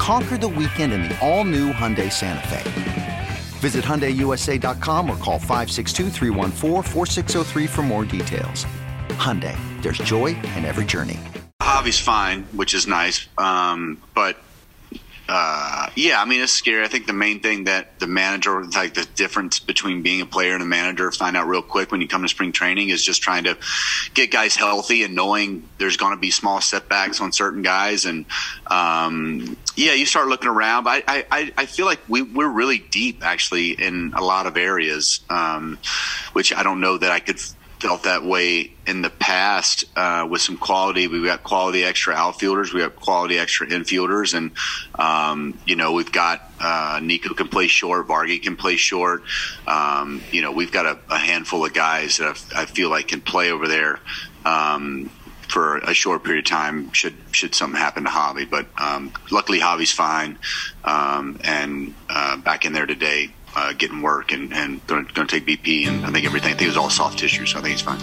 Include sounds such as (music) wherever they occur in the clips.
Conquer the weekend in the all new Hyundai Santa Fe. Visit HyundaiUSA.com or call 562 for more details. Hyundai, there's joy in every journey. Javi's fine, which is nice. Um, but uh, yeah, I mean it's scary. I think the main thing that the manager, like the difference between being a player and a manager, find out real quick when you come to spring training is just trying to get guys healthy and knowing there's going to be small setbacks on certain guys. And um, yeah, you start looking around. But I, I, I feel like we, we're really deep actually in a lot of areas, um, which I don't know that I could felt that way in the past uh, with some quality. We've got quality extra outfielders. We have quality extra infielders, and um, you know we've got uh, Nico can play short, Vargy can play short. Um, you know we've got a, a handful of guys that I feel like can play over there. Um, for a short period of time, should should something happen to Javi, but um, luckily Javi's fine um, and uh, back in there today uh, getting work and, and going to take BP. And I think everything, I think it was all soft tissue, so I think he's fine.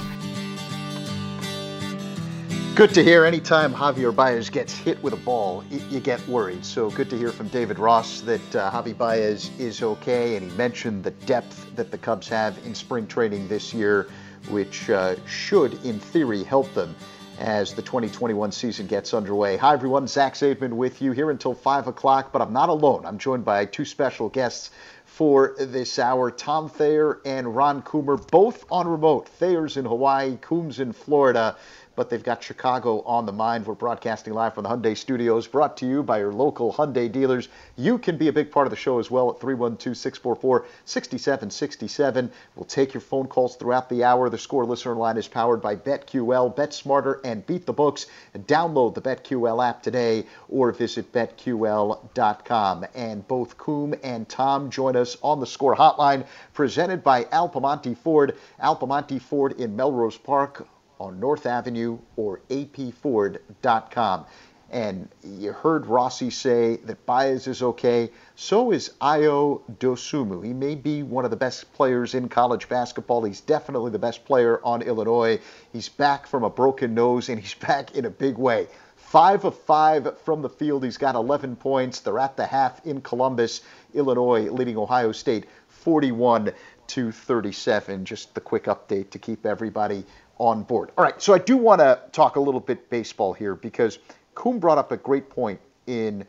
Good to hear. Anytime Javier Baez gets hit with a ball, you get worried. So good to hear from David Ross that uh, Javi Baez is okay. And he mentioned the depth that the Cubs have in spring training this year, which uh, should, in theory, help them as the 2021 season gets underway. Hi, everyone. Zach Zaidman with you here until 5 o'clock, but I'm not alone. I'm joined by two special guests for this hour. Tom Thayer and Ron Coomer, both on remote. Thayer's in Hawaii, Coom's in Florida but they've got Chicago on the mind. We're broadcasting live from the Hyundai Studios, brought to you by your local Hyundai dealers. You can be a big part of the show as well at 312 644 6767. We'll take your phone calls throughout the hour. The score listener line is powered by BetQL. Bet smarter and beat the books. Download the BetQL app today or visit betql.com. And both Coom and Tom join us on the score hotline presented by Al Piemonte Ford. Al Piemonte Ford in Melrose Park on North Avenue or apford.com. And you heard Rossi say that Baez is okay. So is Ayo Dosunmu. He may be one of the best players in college basketball. He's definitely the best player on Illinois. He's back from a broken nose, and he's (laughs) back in a big way. Five of five from the field. He's got 11 points. They're at the half in Columbus, Illinois, leading Ohio State 41 to 37. Just the quick update to keep everybody on board. All right, so I do want to talk a little bit baseball here because Coom brought up a great point in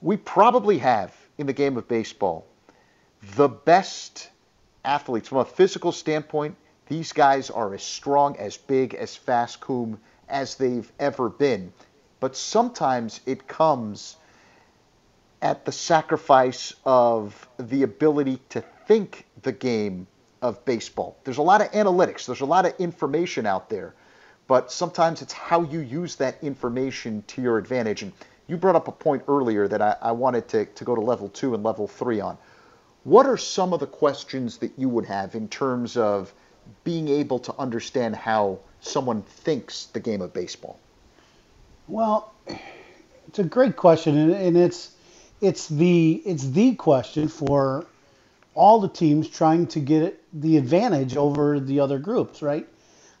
we probably have in the game of baseball the best athletes from a physical standpoint. These guys are as strong, as big, as fast, Coom, as they've ever been. But sometimes it comes at the sacrifice of the ability to think the game of baseball. There's a lot of analytics, there's a lot of information out there, but sometimes it's how you use that information to your advantage. And you brought up a point earlier that I, I wanted to, to go to level two and level three on. What are some of the questions that you would have in terms of being able to understand how someone thinks the game of baseball? Well, it's a great question, and, and it's it's the it's the question for all the teams trying to get the advantage over the other groups, right?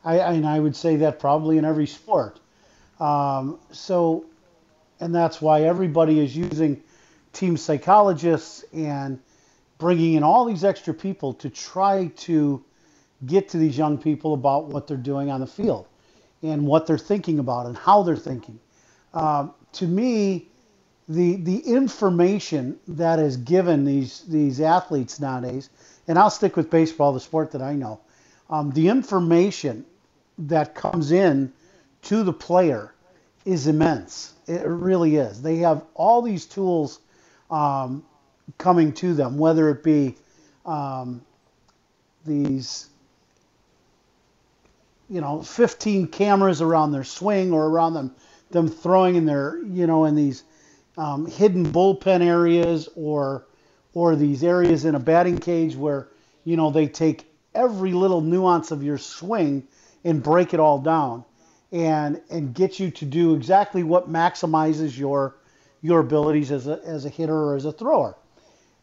I, and I would say that probably in every sport. Um, so, and that's why everybody is using team psychologists and bringing in all these extra people to try to get to these young people about what they're doing on the field and what they're thinking about and how they're thinking. Um, to me, the the information that is given these these athletes nowadays, and I'll stick with baseball, the sport that I know. Um, the information that comes in to the player is immense. It really is. They have all these tools um, coming to them, whether it be um, these, you know, 15 cameras around their swing or around them, them throwing in their, you know, in these um, hidden bullpen areas or or these areas in a batting cage where you know they take every little nuance of your swing and break it all down and and get you to do exactly what maximizes your your abilities as a, as a hitter or as a thrower.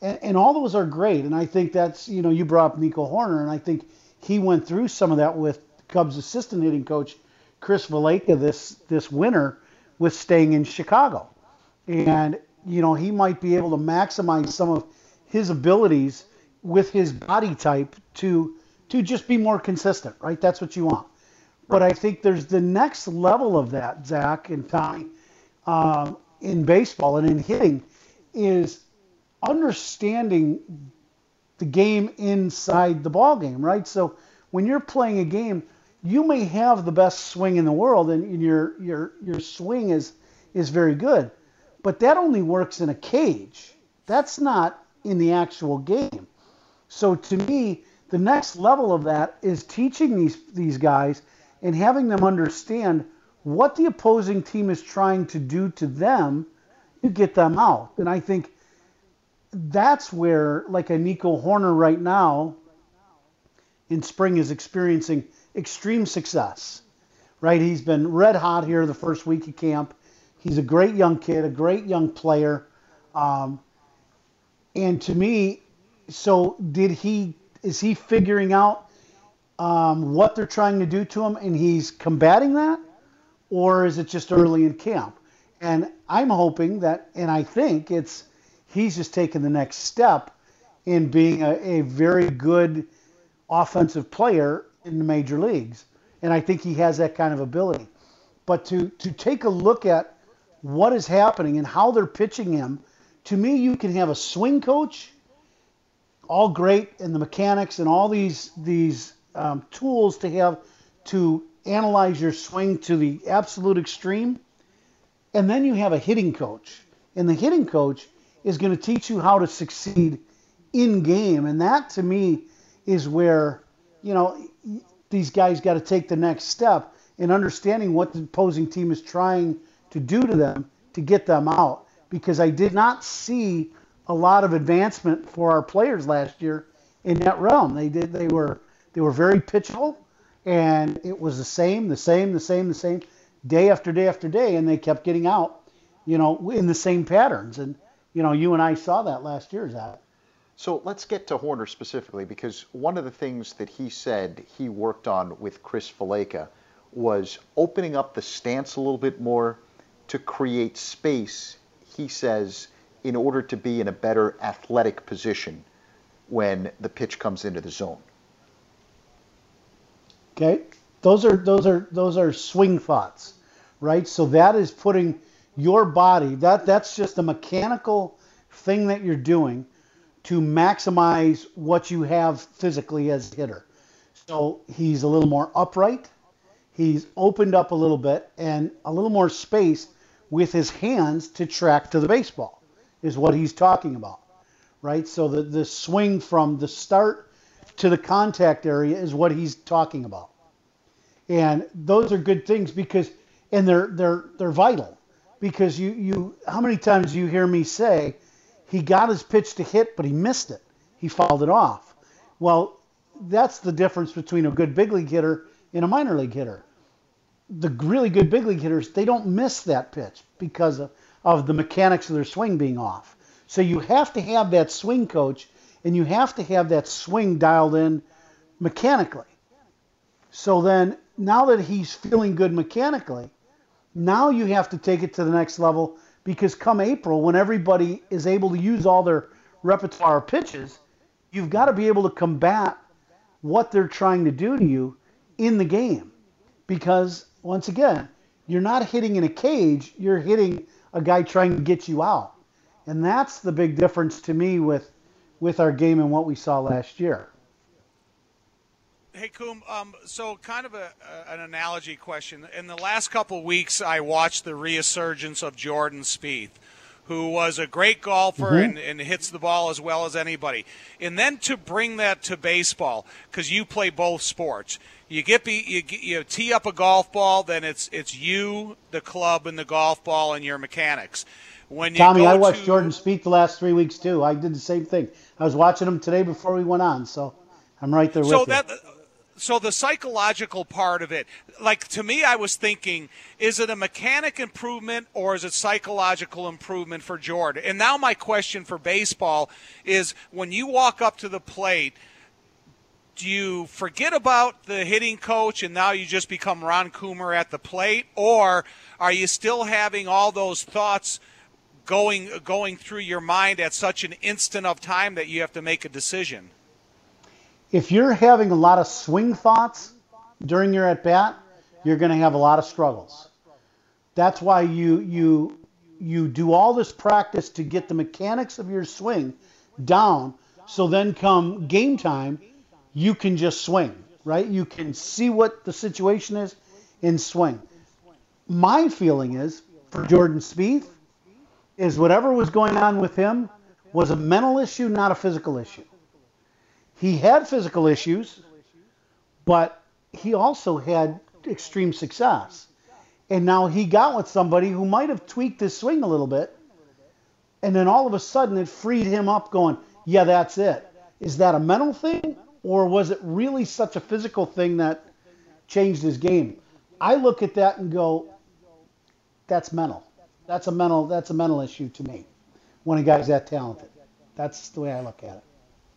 And, and all those are great. And I think that's, you know, you brought up Nico Hoerner and I think he went through some of that with Cubs assistant hitting coach Chris Valaika this, this winter with staying in Chicago. And, you know, he might be able to maximize some of his abilities with his body type to to just be more consistent, right? That's what you want. But I think there's the next level of that, Zach and Tommy, um, in baseball and in hitting, is understanding the game inside the ball game, right? So when you're playing a game, you may have the best swing in the world, and your your your swing is is very good, but that only works in a cage. That's not in the actual game. So to me, the next level of that is teaching these these guys and having them understand what the opposing team is trying to do to them to get them out. And I think that's where, like a Nico Hoerner right now in spring, is experiencing extreme success. Right? He's been red hot here the first week of camp. He's a great young kid, a great young player. Um, and to me, so did he? Is he figuring out um, what they're trying to do to him, and he's combating that, or is it just early in camp? And I'm hoping that, and I think it's he's just taking the next step in being a, a very good offensive player in the major leagues, and I think he has that kind of ability. But to to take a look at what is happening and how they're pitching him, to me, you can have a swing coach, all great, and the mechanics and all these these um, tools to have to analyze your swing to the absolute extreme. And then you have a hitting coach. And the hitting coach is going to teach you how to succeed in game. And that to me is where, you know, these guys got to take the next step in understanding what the opposing team is trying to do to them to get them out. Because I did not see a lot of advancement for our players last year in that realm. They did they were they were very pitchful, and it was the same, the same, the same, the same, day after day after day, and they kept getting out, you know, in the same patterns. And you know, you and I saw that last year, Zach. So let's get to Hoerner specifically, because one of the things that he said he worked on with Chris Valaika was opening up the stance a little bit more to create space, he says, in order to be in a better athletic position when the pitch comes into the zone. Okay, those are those are those are swing thoughts, right? So that is putting your body that that's just a mechanical thing that you're doing to maximize what you have physically as a hitter. So he's a little more upright. He's opened up a little bit and a little more space with his hands to track to the baseball is what he's talking about. Right? So the, the swing from the start to the contact area is what he's talking about. And those are good things because and they're they're they're vital because you you how many times you hear me say he got his pitch to hit but he missed it. He fouled it off. Well, that's the difference between a good big league hitter and a minor league hitter. The really good big league hitters, they don't miss that pitch because of, of the mechanics of their swing being off. So you have to have that swing coach and you have to have that swing dialed in mechanically. So then, now that he's feeling good mechanically, now you have to take it to the next level because come April, when everybody is able to use all their repertoire pitches, you've got to be able to combat what they're trying to do to you in the game. Because, once again, you're not hitting in a cage, you're hitting a guy trying to get you out. And that's the big difference to me with with our game and what we saw last year. Hey, Coom. Um, so, kind of a, a, an analogy question. In the last couple weeks, I watched the resurgence of Jordan Spieth, who was a great golfer mm-hmm. and, and, hits the ball as well as anybody. And then to bring that to baseball, because you play both sports, you get you, you tee up a golf ball, then it's it's you, the club, and the golf ball, and your mechanics. When Tommy, I watched to, Jordan Spieth the last three weeks too. I did the same thing. I was watching him today before we went on, so I'm right there so with that, you so the psychological part of it like to me i was thinking is it a mechanic improvement or is it psychological improvement for jordan and now my question for baseball is when you walk up to the plate do you forget about the hitting coach and now you just become ron coomer at the plate? Or are you still having all those thoughts going going through your mind at such an instant of time that you have to make a decision? If you're having a lot of swing thoughts during your at bat, you're going to have a lot of struggles. That's why you you you do all this practice to get the mechanics of your swing down. So then come game time you can just swing, right? You can see what the situation is and swing. My feeling is for Jordan Spieth is whatever was going on with him was a mental issue, not a physical issue. He had physical issues, but he also had extreme success. And now he got with somebody who might have tweaked his swing a little bit. And then all of a sudden it freed him up going, yeah, that's it. Is that a mental thing? Or was it really such a physical thing that changed his game? I look at that and go, that's mental. That's a mental that's a mental issue to me when a guy's that talented. That's the way I look at it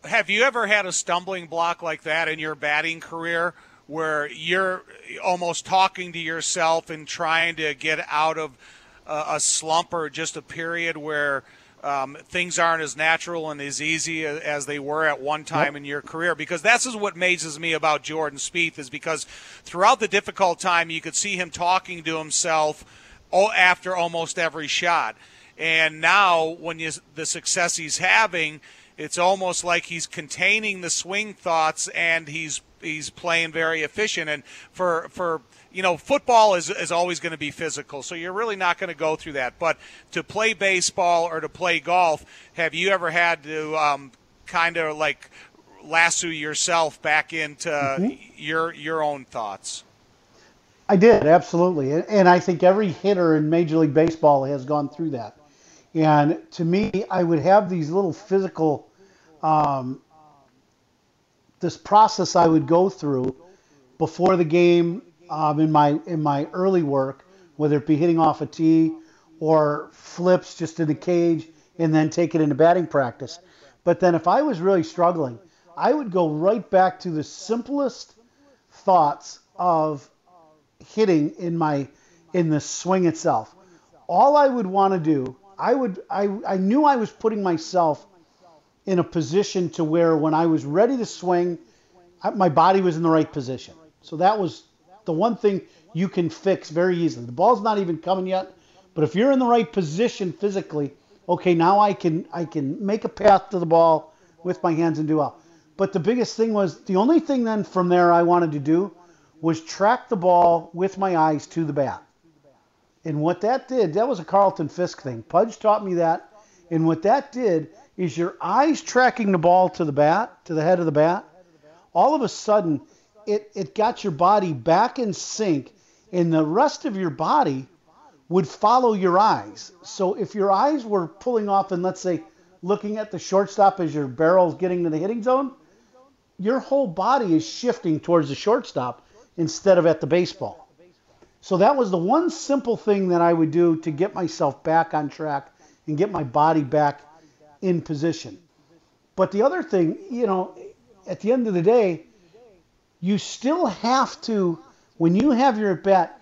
have you ever had a stumbling block like that in your batting career where you're almost talking to yourself and trying to get out of a, slump or just a period where um, things aren't as natural and as easy as they were at one time yep. in your career because that's what amazes me about Jordan Spieth is because throughout the difficult time you could see him talking to himself after almost every shot and now when you, the success he's having – it's almost like he's containing the swing thoughts and he's he's playing very efficient. And for for you know, football is is always going to be physical, so you're really not going to go through that. But to play baseball or to play golf, have you ever had to um, kind of like lasso yourself back into mm-hmm. your your own thoughts? I did absolutely, and I think every hitter in Major League Baseball has gone through that. And to me, I would have these little physical, um, this process I would go through before the game um, in my in my early work, whether it be hitting off a tee or flips just in the cage and then take it into batting practice. But then if I was really struggling, I would go right back to the simplest thoughts of hitting in my in the swing itself. All I would want to do I would I, I knew I was putting myself in a position to where when I was ready to swing, I, my body was in the right position. So that was the one thing you can fix very easily. The ball's not even coming yet, but if you're in the right position physically, okay, now I can I can make a path to the ball with my hands and do well. But the biggest thing was the only thing then from there I wanted to do was track the ball with my eyes to the bat. And what that did, that was a Carlton Fisk thing. Pudge taught me that. And what that did is your eyes tracking the ball to the bat, to the head of the bat. All of a sudden, it, it got your body back in sync, and the rest of your body would follow your eyes. So if your eyes were pulling off and let's say looking at the shortstop as your barrel's getting to the hitting zone, your whole body is shifting towards the shortstop instead of at the baseball. So that was the one simple thing that I would do to get myself back on track and get my body back in position. But the other thing, you know, at the end of the day, you still have to, when you have your bat,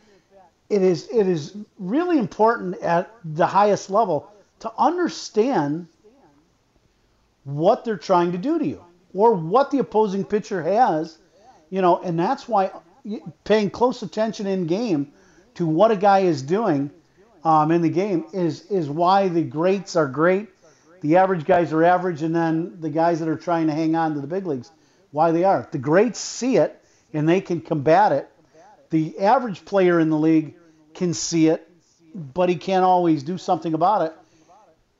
it is it is really important at the highest level to understand what they're trying to do to you or what the opposing pitcher has, you know, and that's why paying close attention in game to what a guy is doing um, in the game is is why the greats are great, the average guys are average, and then the guys that are trying to hang on to the big leagues, why they are. The greats see it, and they can combat it. The average player in the league can see it, but he can't always do something about it.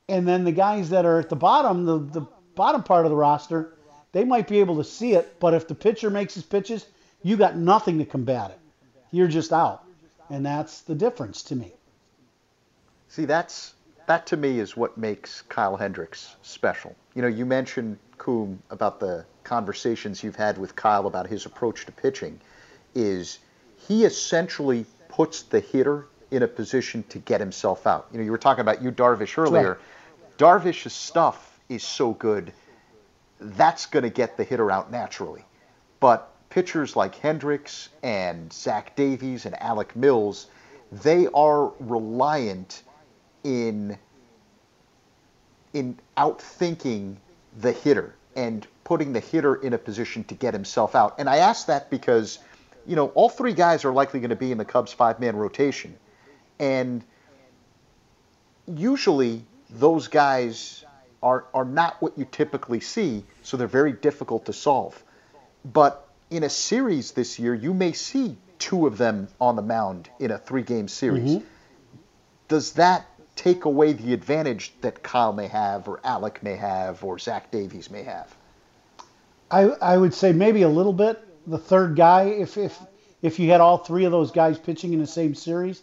And then the guys that are at the bottom, the, the bottom part of the roster, they might be able to see it, but if the pitcher makes his pitches, you got nothing to combat it. You're just out. And that's the difference to me. See, that's that to me is what makes Kyle Hendricks special. You know, you mentioned Coom about the conversations you've had with Kyle about his approach to pitching. Is he essentially puts the hitter in a position to get himself out? You know, you were talking about you Darvish earlier. Right. Darvish's stuff is so good, that's going to get the hitter out naturally. But pitchers like Hendricks and Zach Davies and Alec Mills, they are reliant in in outthinking the hitter and putting the hitter in a position to get himself out. And I ask that because, you know, all three guys are likely going to be in the Cubs five man rotation. And usually those guys are, are not what you typically see, so they're very difficult to solve. But in a series this year, you may see two of them on the mound in a three game series. Mm-hmm. Does that take away the advantage that Kyle may have, or Alec may have, or Zach Davies may have? I, I would say maybe a little bit. The third guy, if, if, if you had all three of those guys pitching in the same series,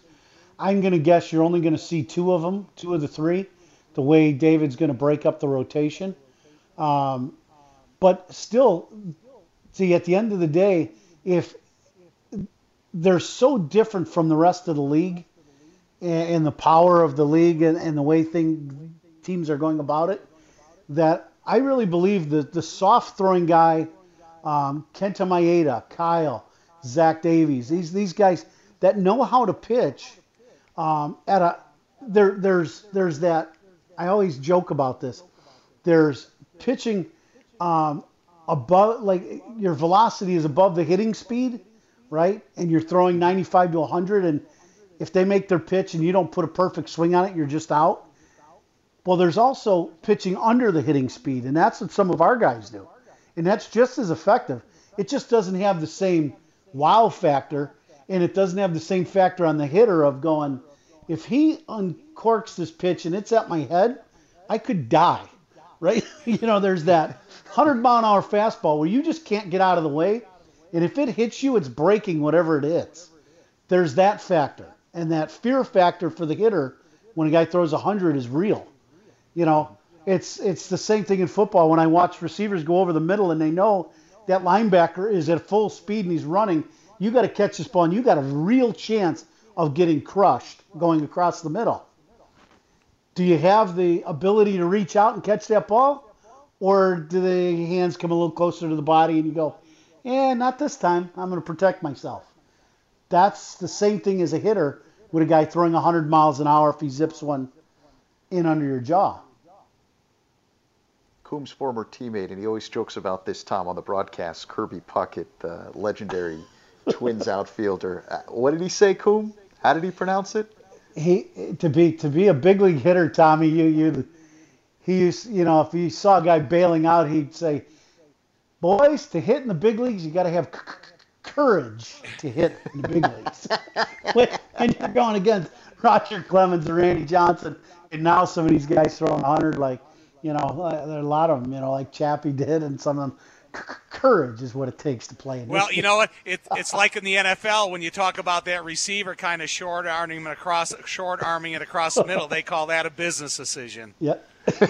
I'm going to guess you're only going to see two of them, two of the three, the way David's going to break up the rotation. Um, but still, see, at the end of the day, if they're so different from the rest of the league and, the power of the league and, and the way thing, teams are going about it, that I really believe that the soft throwing guy, um, Kenta Maeda, Kyle, Zach Davies, these these guys that know how to pitch um, at a there there's there's that I always joke about this. There's pitching um, above like your velocity is above the hitting speed, right? And you're throwing 95 to 100 and if they make their pitch and you don't put a perfect swing on it, you're just out. Well, there's also pitching under the hitting speed, and that's what some of our guys do. And that's just as effective. It just doesn't have the same wow factor, and it doesn't have the same factor on the hitter of going, if he uncorks this pitch and it's at my head, I could die, right? (laughs) you know, there's that 100 mile an hour fastball where you just can't get out of the way. And if it hits you, it's breaking whatever it is. There's that factor and that fear factor for the hitter when a guy throws 100 is real. You know, it's it's the same thing in football when I watch receivers go over the middle and they know that linebacker is at full speed and he's running. You got to catch this ball and you got a real chance of getting crushed going across the middle. Do you have the ability to reach out and catch that ball? Or do the hands come a little closer to the body and you go, yeah, not this time. I'm going to protect myself. That's the same thing as a hitter with a guy throwing 100 miles an hour if he zips one in under your jaw. Coom's former teammate, and he always jokes about this, Tom, on the broadcast, Kirby Puckett, the legendary (laughs) Twins outfielder. Uh, what did he say, Coom? How did he pronounce it? He to be to be a big league hitter, Tommy. You you he used you know if you saw a guy bailing out, he'd say, "Boys, to hit in the big leagues, you got to have courage to hit the big (laughs) leagues." and you're going against Roger Clemens and Randy Johnson, and now some of these guys throwing 100 like, you know, uh, there are a lot of them, you know, like Chappie did, and some of them. courage is what it takes to play. In well, you know what? It, (laughs) it's like in the NFL when you talk about that receiver kind of short arming it across, short arming it across the middle. They call that a business decision. Yep. (laughs)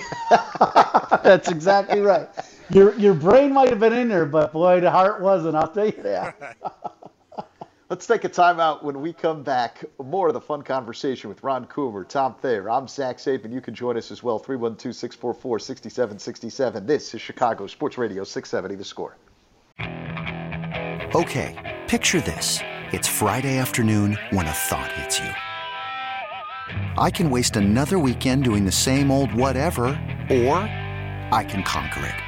That's exactly right. Your your brain might have been in there, but boy, the heart wasn't. I'll tell you that. (laughs) Let's take a timeout when we come back. More of the fun conversation with Ron Coomer, Tom Thayer. I'm Zach Zaidman. You can join us as well, 312 644 6767. This is Chicago Sports Radio 670 The Score. Okay, picture this. It's Friday afternoon when a thought hits you. I can waste another weekend doing the same old whatever, or I can conquer it.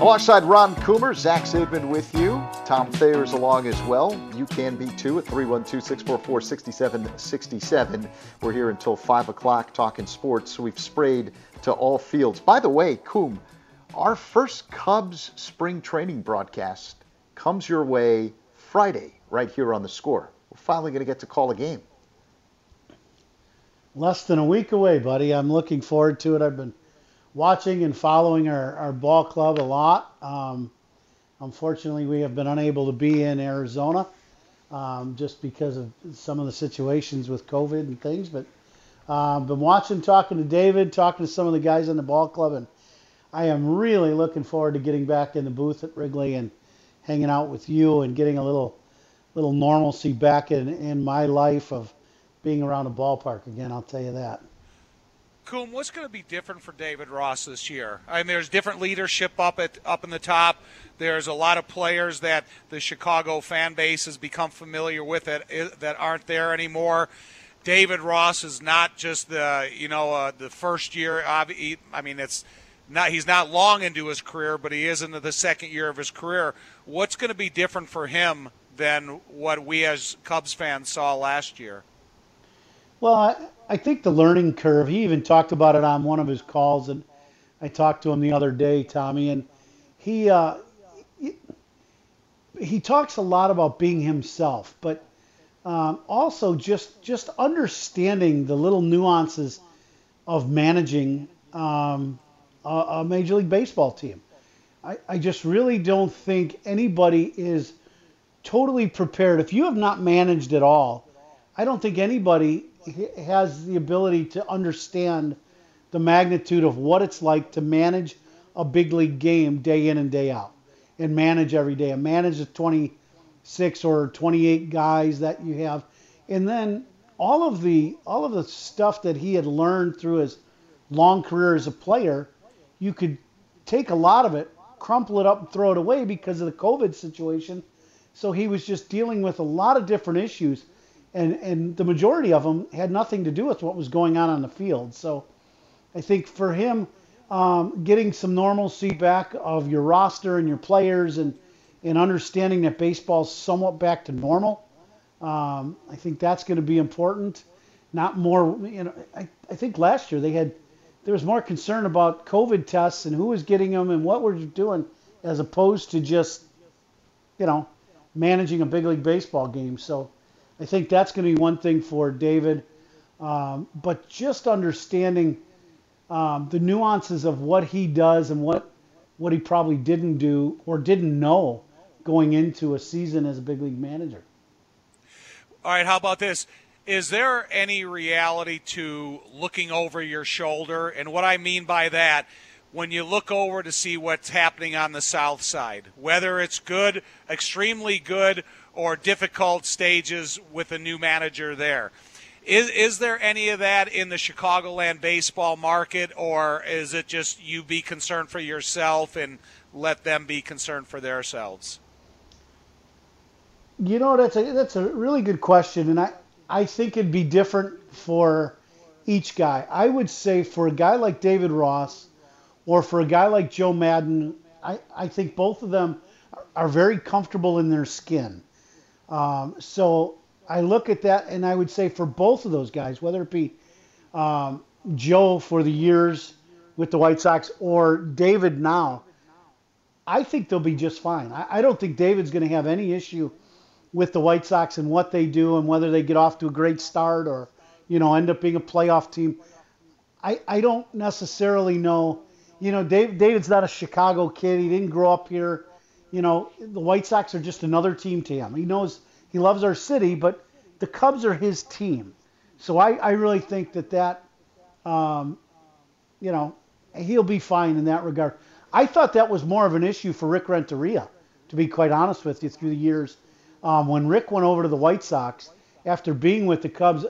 Alongside Ron Coomer, Zach Zaidman with you. Tom Thayer's along as well. You can be too at 312-644-6767. We're here until 5 o'clock talking sports. We've sprayed to all fields. By the way, Coom, our first Cubs spring training broadcast comes your way Friday right here on the score. We're finally going to get to call a game. Less than a week away, buddy. I'm looking forward to it. I've been watching and following our, our ball club a lot. Um, unfortunately, we have been unable to be in Arizona um, just because of some of the situations with COVID and things. But uh, been watching, talking to David, talking to some of the guys in the ball club, and I am really looking forward to getting back in the booth at Wrigley and hanging out with you and getting a little little normalcy back in, in my life of being around a ballpark again. I'll tell you that. Coom, what's going to be different for David Ross this year? I mean, there's different leadership up at up in the top. There's a lot of players that the Chicago fan base has become familiar with that that aren't there anymore. David Ross is not just the you know uh, the first year. I mean, it's not he's not long into his career, but he is into the second year of his career. What's going to be different for him than what we as Cubs fans saw last year? Well, I, think the learning curve. He even talked about it on one of his calls, and I talked to him the other day, Tommy, and he uh, he, he talks a lot about being himself, but um, also just just understanding the little nuances of managing um, a, a, major league baseball team. I, I just really don't think anybody is totally prepared. If you have not managed at all, I don't think anybody has the ability to understand the magnitude of what it's like to manage a big league game day in and day out and manage every day and manage the 26 or 28 guys that you have. And then all of the all of the stuff that he had learned through his long career as a player you could take a lot of it crumple it up and throw it away because of the covid situation. So he was just dealing with a lot of different issues and and the majority of them had nothing to do with what was going on on the field. So I think for him, um, getting some normalcy back of your roster and your players, and and understanding that baseball's somewhat back to normal, um, I think that's going to be important. Not more, you know. I, I think last year they had there was more concern about COVID tests and who was getting them and what we're doing, as opposed to just, you know, managing a big league baseball game. So I think that's going to be one thing for David. Um, but just understanding um, the nuances of what he does and what what he probably didn't do or didn't know going into a season as a big league manager. All right, how about this? Is there any reality to looking over your shoulder? And what I mean by that, when you look over to see what's happening on the south side, whether it's good, extremely good, or difficult stages with a new manager there. Is, is there any of that in the Chicagoland baseball market, or is it just you be concerned for yourself and let them be concerned for themselves? You know, that's a that's a really good question, and I I think it'd be different for each guy. I would say for a guy like David Ross, or for a guy like Joe Maddon, I I think both of them are very comfortable in their skin. Um, so I look at that, and I would say for both of those guys, whether it be um, Joe for the years with the White Sox or David now, I think they'll be just fine. I, I don't think David's going to have any issue with the White Sox and what they do and whether they get off to a great start or, you know, end up being a playoff team. I, I don't necessarily know. You know, Dave, David's not a Chicago kid. He didn't grow up here. You know, the White Sox are just another team to him. He knows he loves our city, but the Cubs are his team. So I, I really think that that, um, you know, he'll be fine in that regard. I thought that was more of an issue for Rick Renteria, to be quite honest with you, through the years. Um, when Rick went over to the White Sox after being with the Cubs,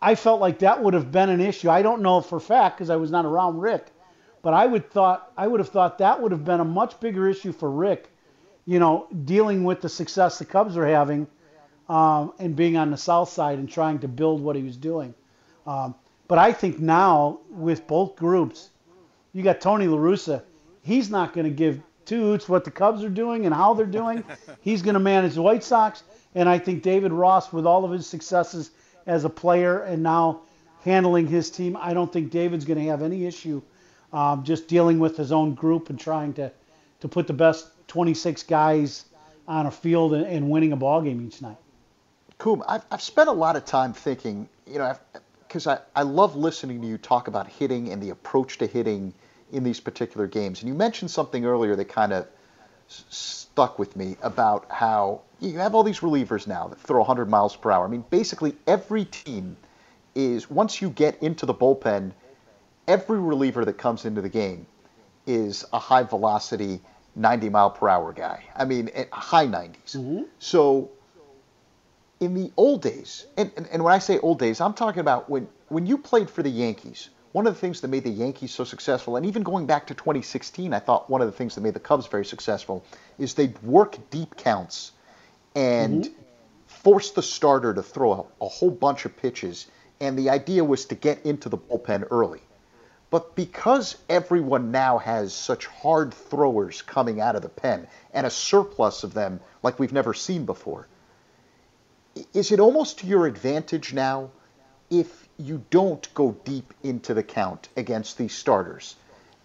I felt like that would have been an issue. I don't know for fact because I was not around Rick, but I would thought I would have thought that would have been a much bigger issue for Rick, you know, dealing with the success the Cubs are having, um, and being on the South Side and trying to build what he was doing. Um, but I think now with both groups, you got Tony La Russa he's not going to give two hoots what the Cubs are doing and how they're doing. (laughs) he's going to manage the White Sox. And I think David Ross, with all of his successes as a player and now handling his team, I don't think David's going to have any issue um, just dealing with his own group and trying to, to put the best 26 guys on a field and, and winning a ball game each night. Coom, I've, I've spent a lot of time thinking, you know, because I, I love listening to you talk about hitting and the approach to hitting – in these particular games. And you mentioned something earlier that kind of stuck with me about how you have all these relievers now that throw 100 miles per hour. I mean, basically every team is once you get into the bullpen, every reliever that comes into the game is a high velocity 90 mile per hour guy. I mean, high 90s. Mm-hmm. So in the old days, and, and, and when I say old days, I'm talking about when when you played for the Yankees one of the things that made the Yankees so successful, and even going back to 2016, I thought one of the things that made the Cubs very successful is they'd work deep counts and mm-hmm. force the starter to throw a, a whole bunch of pitches. And the idea was to get into the bullpen early. But because everyone now has such hard throwers coming out of the pen and a surplus of them like we've never seen before, is it almost to your advantage now if you don't go deep into the count against these starters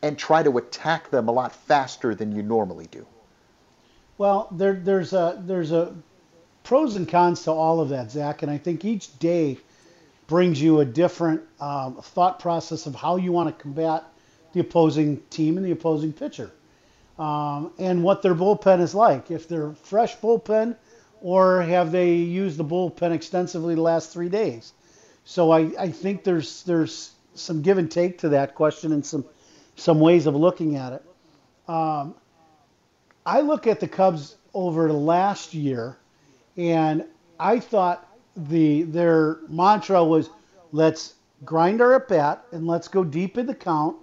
and try to attack them a lot faster than you normally do. Well, there, there's a there's a pros and cons to all of that, Zach, and I think each day brings you a different um, thought process of how you want to combat the opposing team and the opposing pitcher, um, and what their bullpen is like. If they're fresh bullpen, or have they used the bullpen extensively the last three days? So I, I think there's there's some give and take to that question and some some ways of looking at it. Um, I look at the Cubs over the last year, and I thought the their mantra was let's grind our at bat and let's go deep in the count,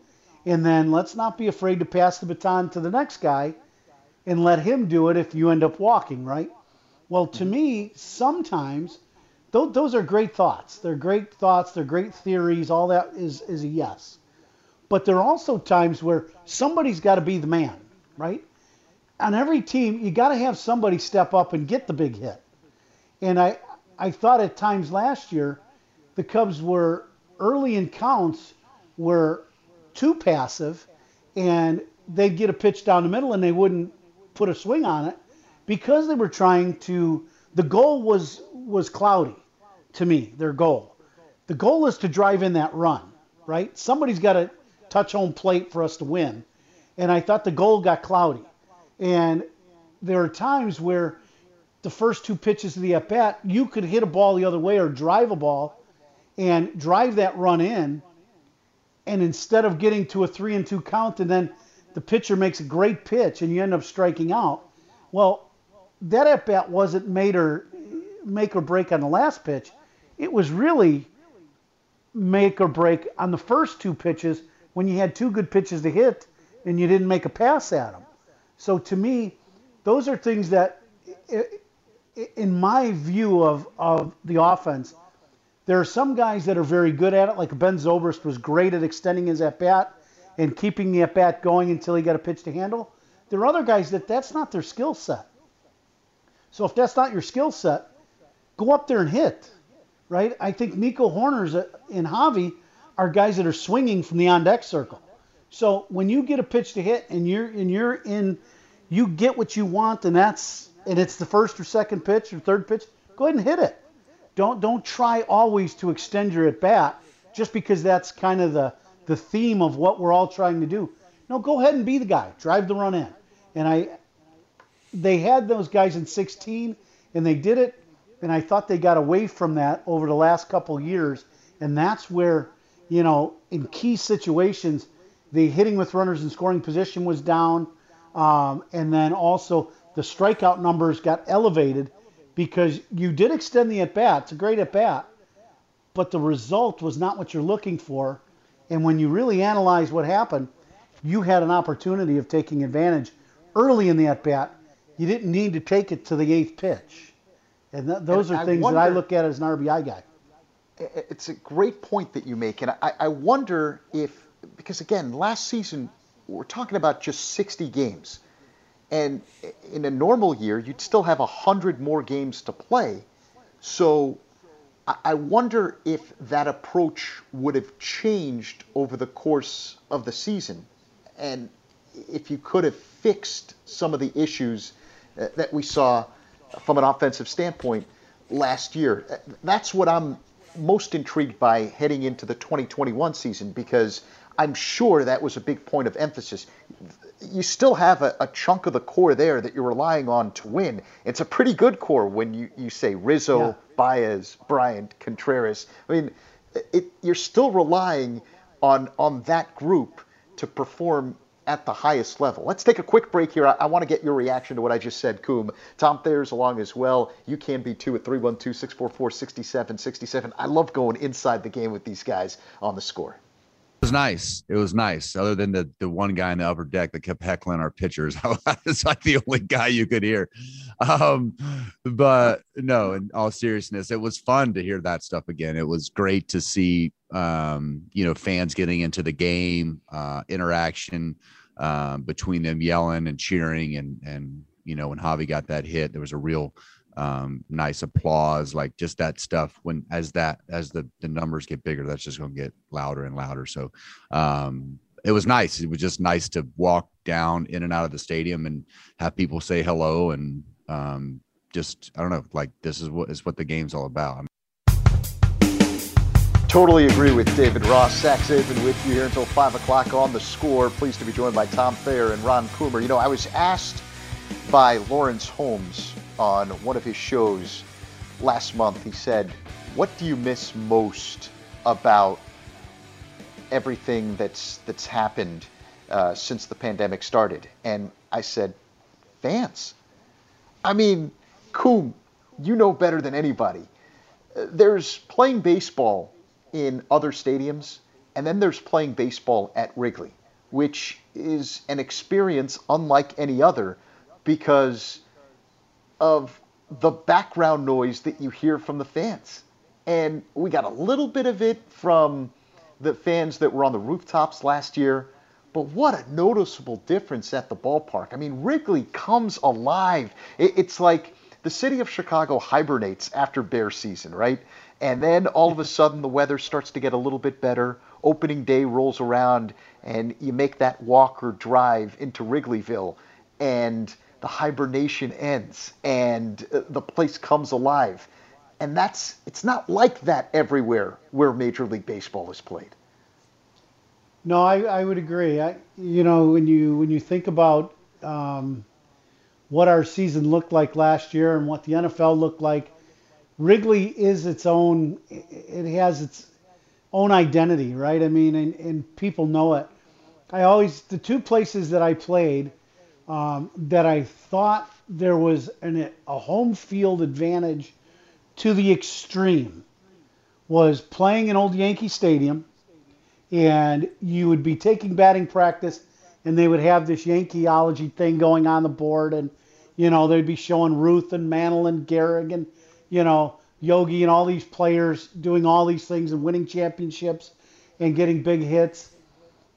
and then let's not be afraid to pass the baton to the next guy, and let him do it if you end up walking right. Well, to me, sometimes those, those are great thoughts. They're great thoughts. They're great theories. All that is, is a yes. But there are also times where somebody's got to be the man, right? On every team, you got to have somebody step up and get the big hit. And I, I thought at times last year, the Cubs were early in counts were too passive, and they'd get a pitch down the middle and they wouldn't put a swing on it because they were trying to. The goal was was cloudy to me, their goal. The goal is to drive in that run, right? Somebody's got to touch home plate for us to win. And I thought the goal got cloudy. And there are times where the first two pitches of the at bat, you could hit a ball the other way or drive a ball and drive that run in. and instead of getting to a three and two count, and then the pitcher makes a great pitch and you end up striking out. Well, that at bat wasn't made or make or break on the last pitch. It was really make or break on the first two pitches when you had two good pitches to hit and you didn't make a pass at them. So to me, those are things that, eh, in my view of, of the offense, there are some guys that are very good at it, like Ben Zobrist was great at extending his at bat and keeping the at bat going until he got a pitch to handle. There are other guys that that's not their skill set. So if that's not your skill set, go up there and hit, right? I think Nico Hoerner's uh, and Javi are guys that are swinging from the on deck circle. So when you get a pitch to hit and you're and you're in, you get what you want, and that's and it's the first or second pitch or third pitch. Go ahead and hit it. Don't don't try always to extend your at bat just because that's kind of the the theme of what we're all trying to do. No, go ahead and be the guy. Drive the run in. And I they had those guys in 16 and they did it and I thought they got away from that over the last couple years and that's where, you know, in key situations the hitting with runners in scoring position was down um, and then also the strikeout numbers got elevated because you did extend the at bat. It's a great at bat, but the result was not what you're looking for. And when you really analyze what happened, you had an opportunity of taking advantage early in the at bat. You didn't need to take it to the eighth pitch. And th- those and are I things wonder, that I look at as an RBI guy. It's a great point that you make. And I, I wonder if, because again, last season, we're talking about just 60 games. And in a normal year, you'd still have 100 more games to play. So I wonder if that approach would have changed over the course of the season. And if you could have fixed some of the issues uh, that we saw from an offensive standpoint last year. Uh, that's what I'm most intrigued by heading into the 2021 season because I'm sure that was a big point of emphasis you still have a, a, chunk of the core there that you're relying on to win. It's a pretty good core when you, you say Rizzo, yeah. Baez, Bryant, Contreras. I mean, it, you're still relying on on that group to perform at the highest level. Let's take a quick break here. I, I want to get your reaction to what I just said, Coom. Tom Thayer's along as well. You can be too at 312 644 6767. I love going inside the game with these guys on the score was nice. It was nice. Other than the the one guy in the upper deck that kept heckling our pitchers, (laughs) it's like the only guy you could hear. Um, but no, in all seriousness, it was fun to hear that stuff again. It was great to see, um, you know, fans getting into the game, uh, interaction um, between them, yelling and cheering, and and you know, when Javi got that hit, there was a real um, nice applause, like just that stuff. When as that as the the numbers get bigger, that's just going to get louder and louder. So um, it was nice. It was just nice to walk down in and out of the stadium and have people say hello and um, just I don't know, like this is what is what the game's all about. I mean, Totally agree with David Ross. Zach Zaidman with you here until 5 o'clock on the score. Pleased to be joined by Tom Thayer and Ron Coomer. You know, I was asked by Lawrence Holmes on one of his shows last month. He said, "What do you miss most about everything that's that's happened uh, since the pandemic started?" And I said, "Fans." I mean, Coom, you know better than anybody. There's playing baseball in other stadiums, and then there's playing baseball at Wrigley, which is an experience unlike any other because of the background noise that you hear from the fans. And we got a little bit of it from the fans that were on the rooftops last year, but what a noticeable difference at the ballpark. I mean, Wrigley comes alive. It's like the city of Chicago hibernates after bear season, right? And then all of a (laughs) sudden the weather starts to get a little bit better. Opening day rolls around, and you make that walk or drive into Wrigleyville. And the hibernation ends and uh, the place comes alive. And that's it's not like that everywhere where Major League Baseball is played. No, I, I would agree. I, you know, when you when you think about um, what our season looked like last year and what the NFL looked like, Wrigley is its own. It has its own identity, right? I mean, and, and people know it. I always the two places that I played um, that I thought there was an, a home field advantage to the extreme was playing in old Yankee Stadium, and you would be taking batting practice, and they would have this Yankeeology thing going on the board, and you know they'd be showing Ruth and Mantle and Gehrig and you know Yogi and all these players doing all these things and winning championships and getting big hits.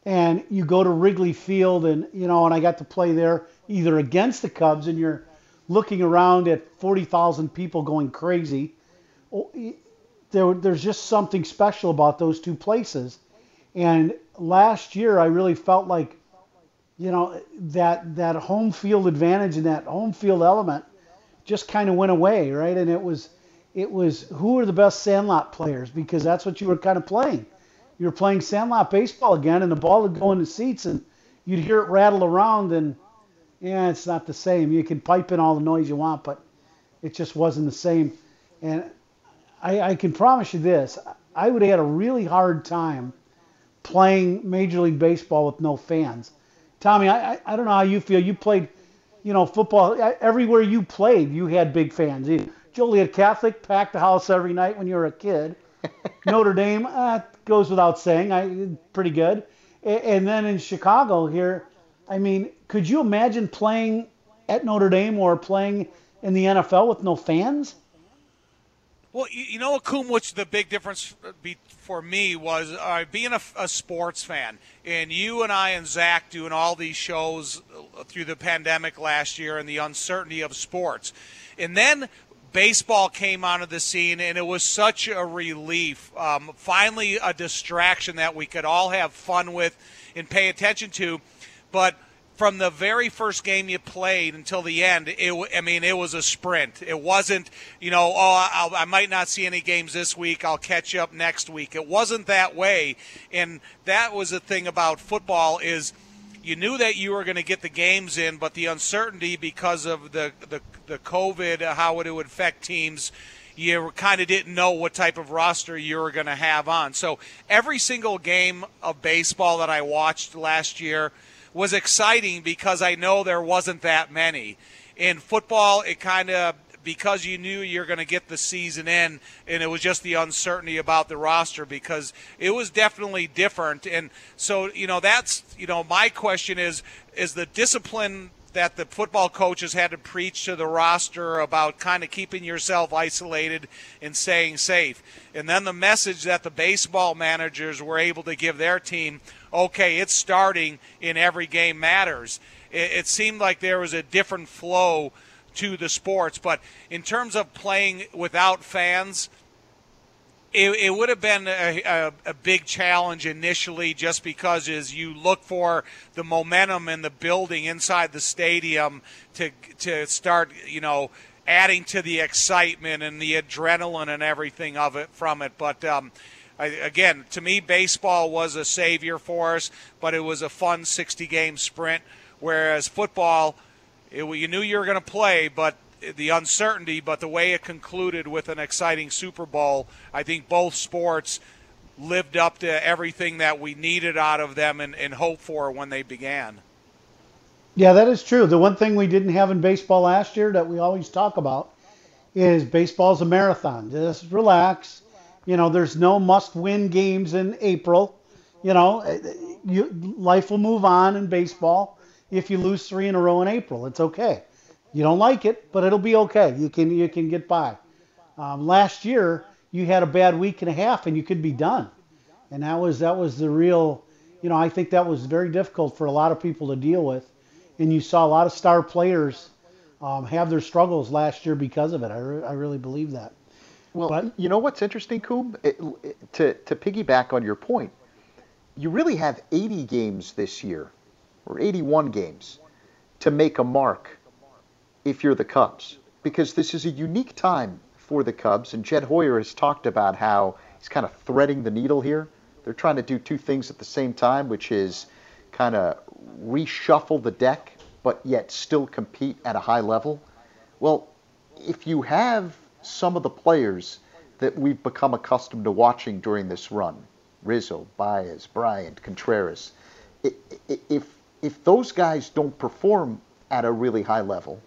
And you go to Wrigley Field, and you know, and I got to play there either against the Cubs, and you're looking around at 40,000 people going crazy. There, there's just something special about those two places. And last year, I really felt like, you know, that that home field advantage and that home field element just kind of went away, right? And it was, it was who are the best sandlot players because that's what you were kind of playing. You were playing sandlot baseball again, and the ball would go in the seats, and you'd hear it rattle around, and yeah, it's not the same. You can pipe in all the noise you want, but it just wasn't the same. And I, I can promise you this: I would have had a really hard time playing Major League Baseball with no fans. Tommy, I, I, I don't know how you feel. You played, you know, football everywhere you played. You had big fans. Joliet Catholic packed the house every night when you were a kid. Notre Dame uh, goes without saying, I pretty good. And then in Chicago here, I mean, could you imagine playing at Notre Dame or playing in the NFL with no fans? Well, you, know, Akum, which the big difference for me was uh, being a, a, sports fan, and you and I and Zach doing all these shows through the pandemic last year and the uncertainty of sports, and then baseball came onto the scene, and it was such a relief. Um, finally, a distraction that we could all have fun with and pay attention to, but from the very first game you played until the end, it, I mean, it was a sprint. It wasn't, you know, oh, I'll, i might not see any games this week. I'll catch up next week. It wasn't that way, and that was the thing about football is you knew that you were going to get the games in, but the uncertainty because of the the, the COVID, how it would affect teams. You kind of didn't know what type of roster you were going to have on. So every single game of baseball that I watched last year – was exciting because I know there wasn't that many. In football, it kind of because you knew you're going to get the season in, and it was just the uncertainty about the roster because it was definitely different. And so, you know, that's you know, my question is: is the discipline that the football coaches had to preach to the roster about kind of keeping yourself isolated and staying safe. And then the message that the baseball managers were able to give their team okay, it's starting in every game matters. It, it seemed like there was a different flow to the sports, but in terms of playing without fans, it, it, would have been a, a, a, big challenge initially just because as you look for the momentum and the building inside the stadium to to start you know adding to the excitement and the adrenaline and everything of it from it but um, I, again, to me, baseball was a savior for us, but it was a fun 60 game sprint. Whereas football, it, you knew you were going to play, but the uncertainty, but the way it concluded with an exciting Super Bowl, I think both sports lived up to everything that we needed out of them and, and hoped for when they began. Yeah, that is true. The one thing we didn't have in baseball last year that we always talk about is baseball's a marathon. Just relax you know, there's no must-win games in April. You know, eh, eh, you, life will move on in baseball. If you lose three in a row in April, it's okay. You don't like it, but it'll be okay. You can you can get by. Um, last year, you had a bad week and a half, and you could be done. And that was that was the real. You know, I think that was very difficult for a lot of people to deal with. And you saw a lot of star players um, have their struggles last year because of it. I, re- I really believe that. Well, but, you know what's interesting, Coom? It, it, to, to piggyback on your point, you really have 80 games this year, or 81 games, to make a mark if you're the Cubs. Because this is a unique time for the Cubs, and Jed Hoyer has talked about how he's kind of threading the needle here. They're trying to do two things at the same time, which is kind of reshuffle the deck, but yet still compete at a high level. Well, if you have some of the players that we've become accustomed to watching during this run. Rizzo, Baez, Bryant, Contreras, if if those guys don't perform at a really high level,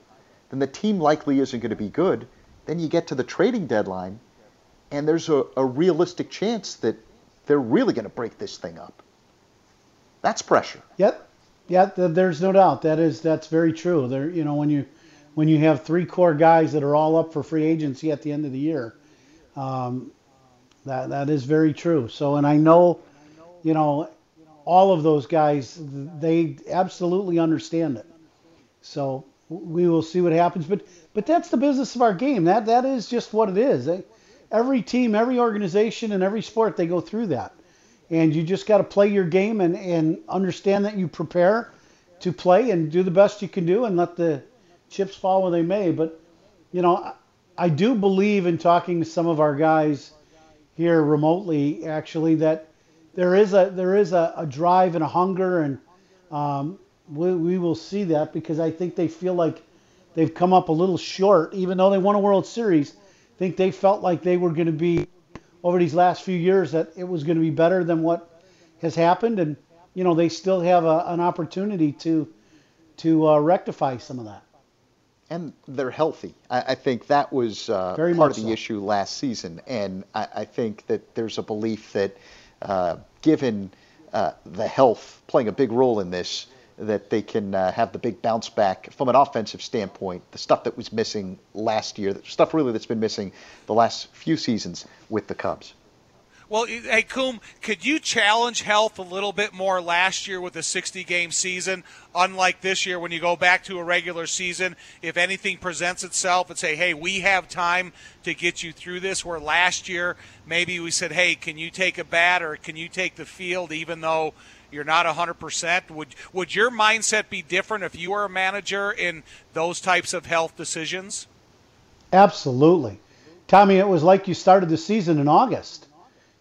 then the team likely isn't going to be good. Then you get to the trading deadline, and there's a, a realistic chance that they're really going to break this thing up. That's pressure. Yep. Yeah, there's no doubt that is that's very true. There, you know, when you when you have three core guys that are all up for free agency at the end of the year, um, that that is very true. So, and I know, you know, all of those guys, they absolutely understand it. So we will see what happens. But but that's the business of our game. That that is just what it is. Every team, every organization, and every sport, they go through that. And you just got to play your game and, and understand that you prepare to play and do the best you can do and let the chips fall where they may. But, you know, I do believe in talking to some of our guys here remotely, actually, that there is a there is a, a drive and a hunger, and um, we, we will see that because I think they feel like they've come up a little short, even though they won a World Series. I think they felt like they were going to be over these last few years that it was going to be better than what has happened, and you know they still have a, an opportunity to to uh, rectify some of that. And they're healthy. I, I think that was uh, part of the so. issue last season, and I, I, think that there's a belief that given uh, the health playing a big role in this, that they can uh, have the big bounce back from an offensive standpoint. The stuff that was missing last year, the stuff really that's been missing the last few seasons with the Cubs. Well, hey, Coom, could you challenge health a little bit more last year with a 60 game season, unlike this year when you go back to a regular season? If anything presents itself and say, hey, we have time to get you through this, where last year maybe we said, hey, can you take a bat or can you take the field, even though you're not 100%. Would would your mindset be different if you were a manager in those types of health decisions? Absolutely. Tommy, it was like you started the season in August.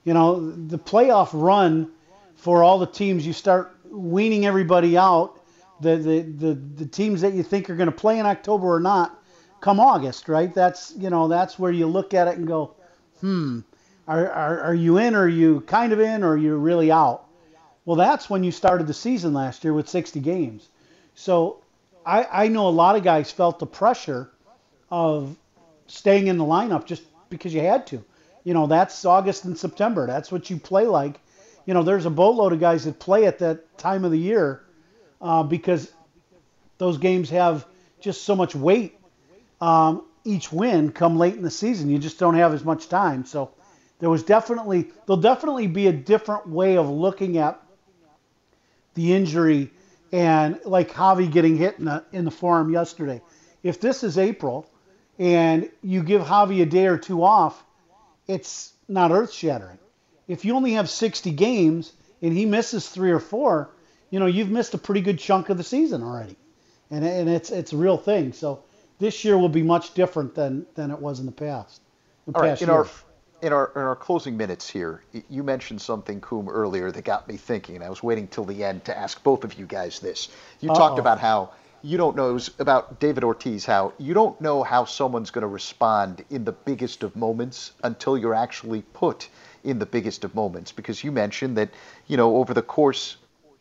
You know, the playoff run for all the teams, you start weaning everybody out. The, the, the, the teams that you think are going to play in October or not come August, right? That's, you know, that's where you look at it and go, hmm, are, are, are you in or are you kind of in or are you really out? Well, that's when you started the season last year with 60 games. So I, I know a lot of guys felt the pressure of staying in the lineup just because you had to. You know, that's August and September. That's what you play like. You know, there's a boatload of guys that play at that time of the year uh, because those games have just so much weight um, each win come late in the season. You just don't have as much time. So there was definitely, there'll definitely be a different way of looking at the injury and like Javi getting hit in the in the forearm yesterday. If this is April and you give Javi a day or two off, it's not earth shattering. If you only have 60 games and he misses three or four, you know you've missed a pretty good chunk of the season already, and and it's it's a real thing. So this year will be much different than than it was in the past. The All past right, in year. our in our in our closing minutes here, you mentioned something, Coom, earlier that got me thinking, and I was waiting till the end to ask both of you guys this. You Uh-oh. talked about how you don't know about David Ortiz, how you don't know how someone's going to respond in the biggest of moments until you're actually put in the biggest of moments. Because you mentioned that you know over the course,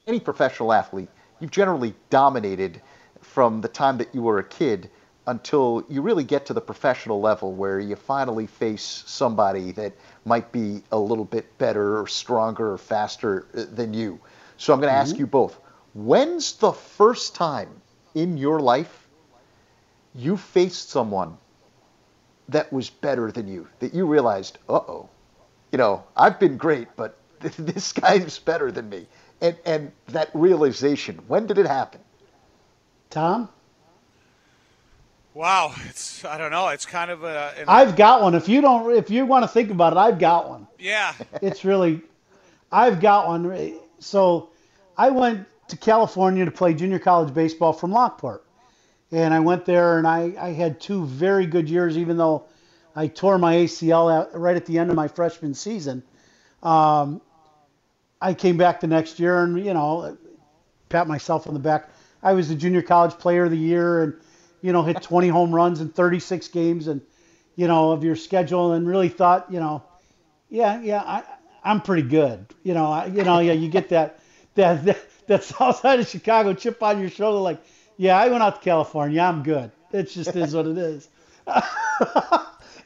any professional athlete, you've generally dominated from the time that you were a kid until you really get to the professional level where you finally face somebody that might be a little bit better or stronger or faster uh, than you. So I'm going to mm-hmm. ask you both when's the first time in your life you faced someone that was better than you, that you realized, uh oh, you know, I've been great, but (laughs) this guy's better than me? And, and that realization, when did it happen? Tom? Wow, it's I don't know. It's kind of a. An, I've got one. If you don't, if you want to think about it, I've got one. Yeah. It's really, I've got one. So, I went to California to play junior college baseball from Lockport, and I went there and I I had two very good years, even though I tore my ACL out right at the end of my freshman season. Um, I came back the next year and you know, pat myself on the back. I was the junior college player of the year and you know, hit 20 home runs in 36 games and, you know, of your schedule and really thought, you know, yeah, yeah, I, I'm pretty good. You know, I, you know, yeah, you get that, that, that, that south side of Chicago chip on your shoulder, like, yeah, I went out to California. I'm good. It just is what it is. (laughs)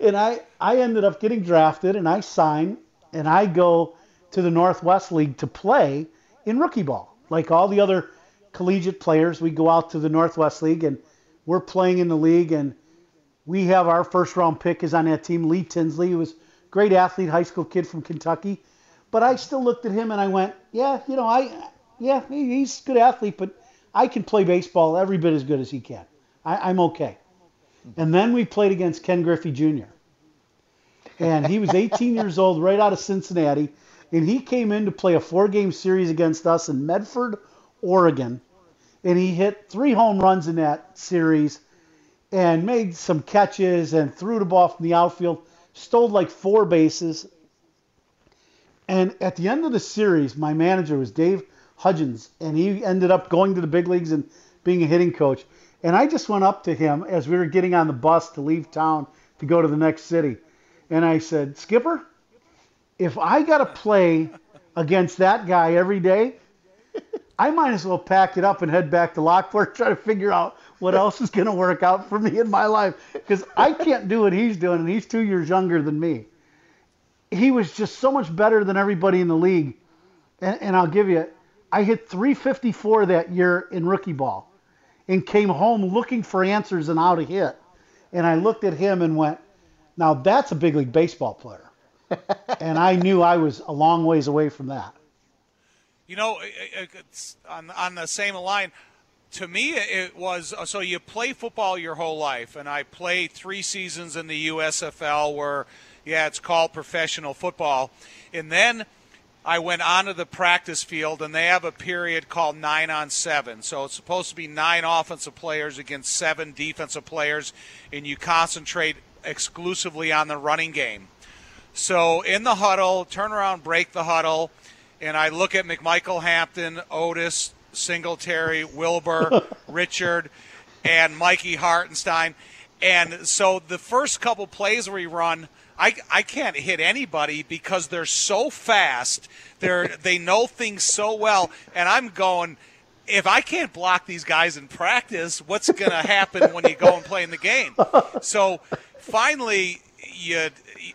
and I, I ended up getting drafted and I sign and I go to the Northwest League to play in rookie ball. Like all the other collegiate players, we go out to the Northwest League and we're playing in the league and we have our first round pick is on that team, Lee Tinsley, who was great athlete, high school kid from Kentucky. But I still looked at him and I went, yeah, you know, I, yeah, he's a good athlete, but I can play baseball every bit as good as he can. I, I'm okay. And then we played against Ken Griffey Jr. And he was 18 years old, right out of Cincinnati. And he came in to play a four game series against us in Medford, Oregon. And he hit three home runs in that series and made some catches and threw the ball from the outfield, stole like four bases. And at the end of the series, my manager was Dave Hudgens, and he ended up going to the big leagues and being a hitting coach. And I just went up to him as we were getting on the bus to leave town to go to the next city. And I said, Skipper, if I got to play against that guy every day, I might as well pack it up and head back to Lockport, try to figure out what else is going to work out for me in my life. Because I can't do what he's doing, and he's two years younger than me. He was just so much better than everybody in the league. And, and I'll give you, I hit 354 that year in rookie ball and came home looking for answers and how to hit. And I looked at him and went, now that's a big league baseball player. (laughs) and I knew I was a long ways away from that. You know, on on the same line. To me, it was uh, so you play football your whole life, and I played three seasons in the USFL, where yeah, it's called professional football, and then I went onto the practice field, and they have a period called nine on seven. So it's supposed to be nine offensive players against seven defensive players, and you concentrate exclusively on the running game. So in the huddle, turn around, break the huddle, and I look at McMichael Hampton, Otis, Singletary, Wilber, (laughs) Richard, and Mikey Hartenstine. And so the first couple plays we run, I, I can't hit anybody because they're so fast. They're (laughs) they know things so well, and I'm going. If I can't block these guys in practice, what's going to happen when you go and play in the game? (laughs) So finally, you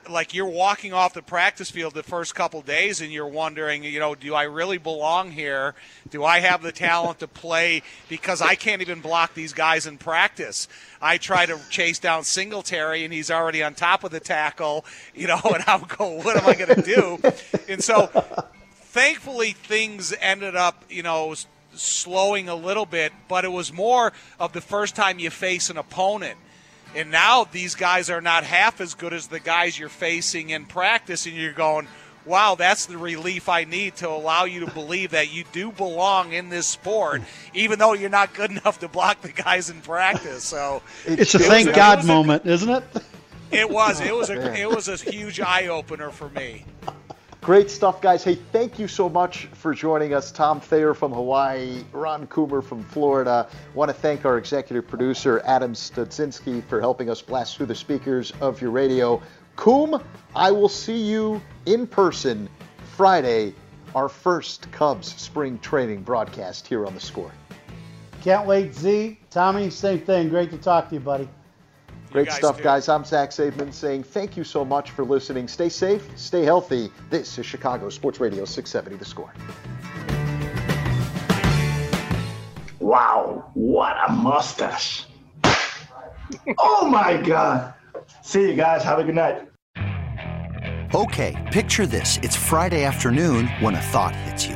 like you're walking off the practice field the first couple days and you're wondering, you know, do I really belong here? Do I have the talent to play because I can't even block these guys in practice? I try to chase down Singletary and he's already on top of the tackle, you know, and I'm going, what am I going to do? And so thankfully things ended up, you know, slowing a little bit, but it was more of the first time you face an opponent and now these guys are not half as good as the guys you're facing in practice, and you're going, wow, that's the relief I need to allow you to believe that you do belong in this sport, even though you're not good (laughs) enough to block the guys in practice. So it's a thank was, God moment, a, isn't it? It was. It was a. (laughs) It was a huge eye opener for me. Great stuff, guys. Hey, thank you so much for joining us. Tom Thayer from Hawaii, Ron Coomer from Florida. Want to thank our executive producer, Adam Studzinski, for helping us blast through the speakers of your radio. Coom, I will see you in person Friday, our first Cubs spring training broadcast here on the score. Can't wait, Z. Tommy, same thing. Great to talk to you, buddy. Great guys stuff, guys. I'm Zach Zaidman saying thank you so much for listening. Stay safe, stay healthy. This is Chicago Sports Radio 670 The Score. Wow, what a mustache. oh my God. See you guys. Have a good night. Okay, picture this. It's Friday afternoon when a thought hits you.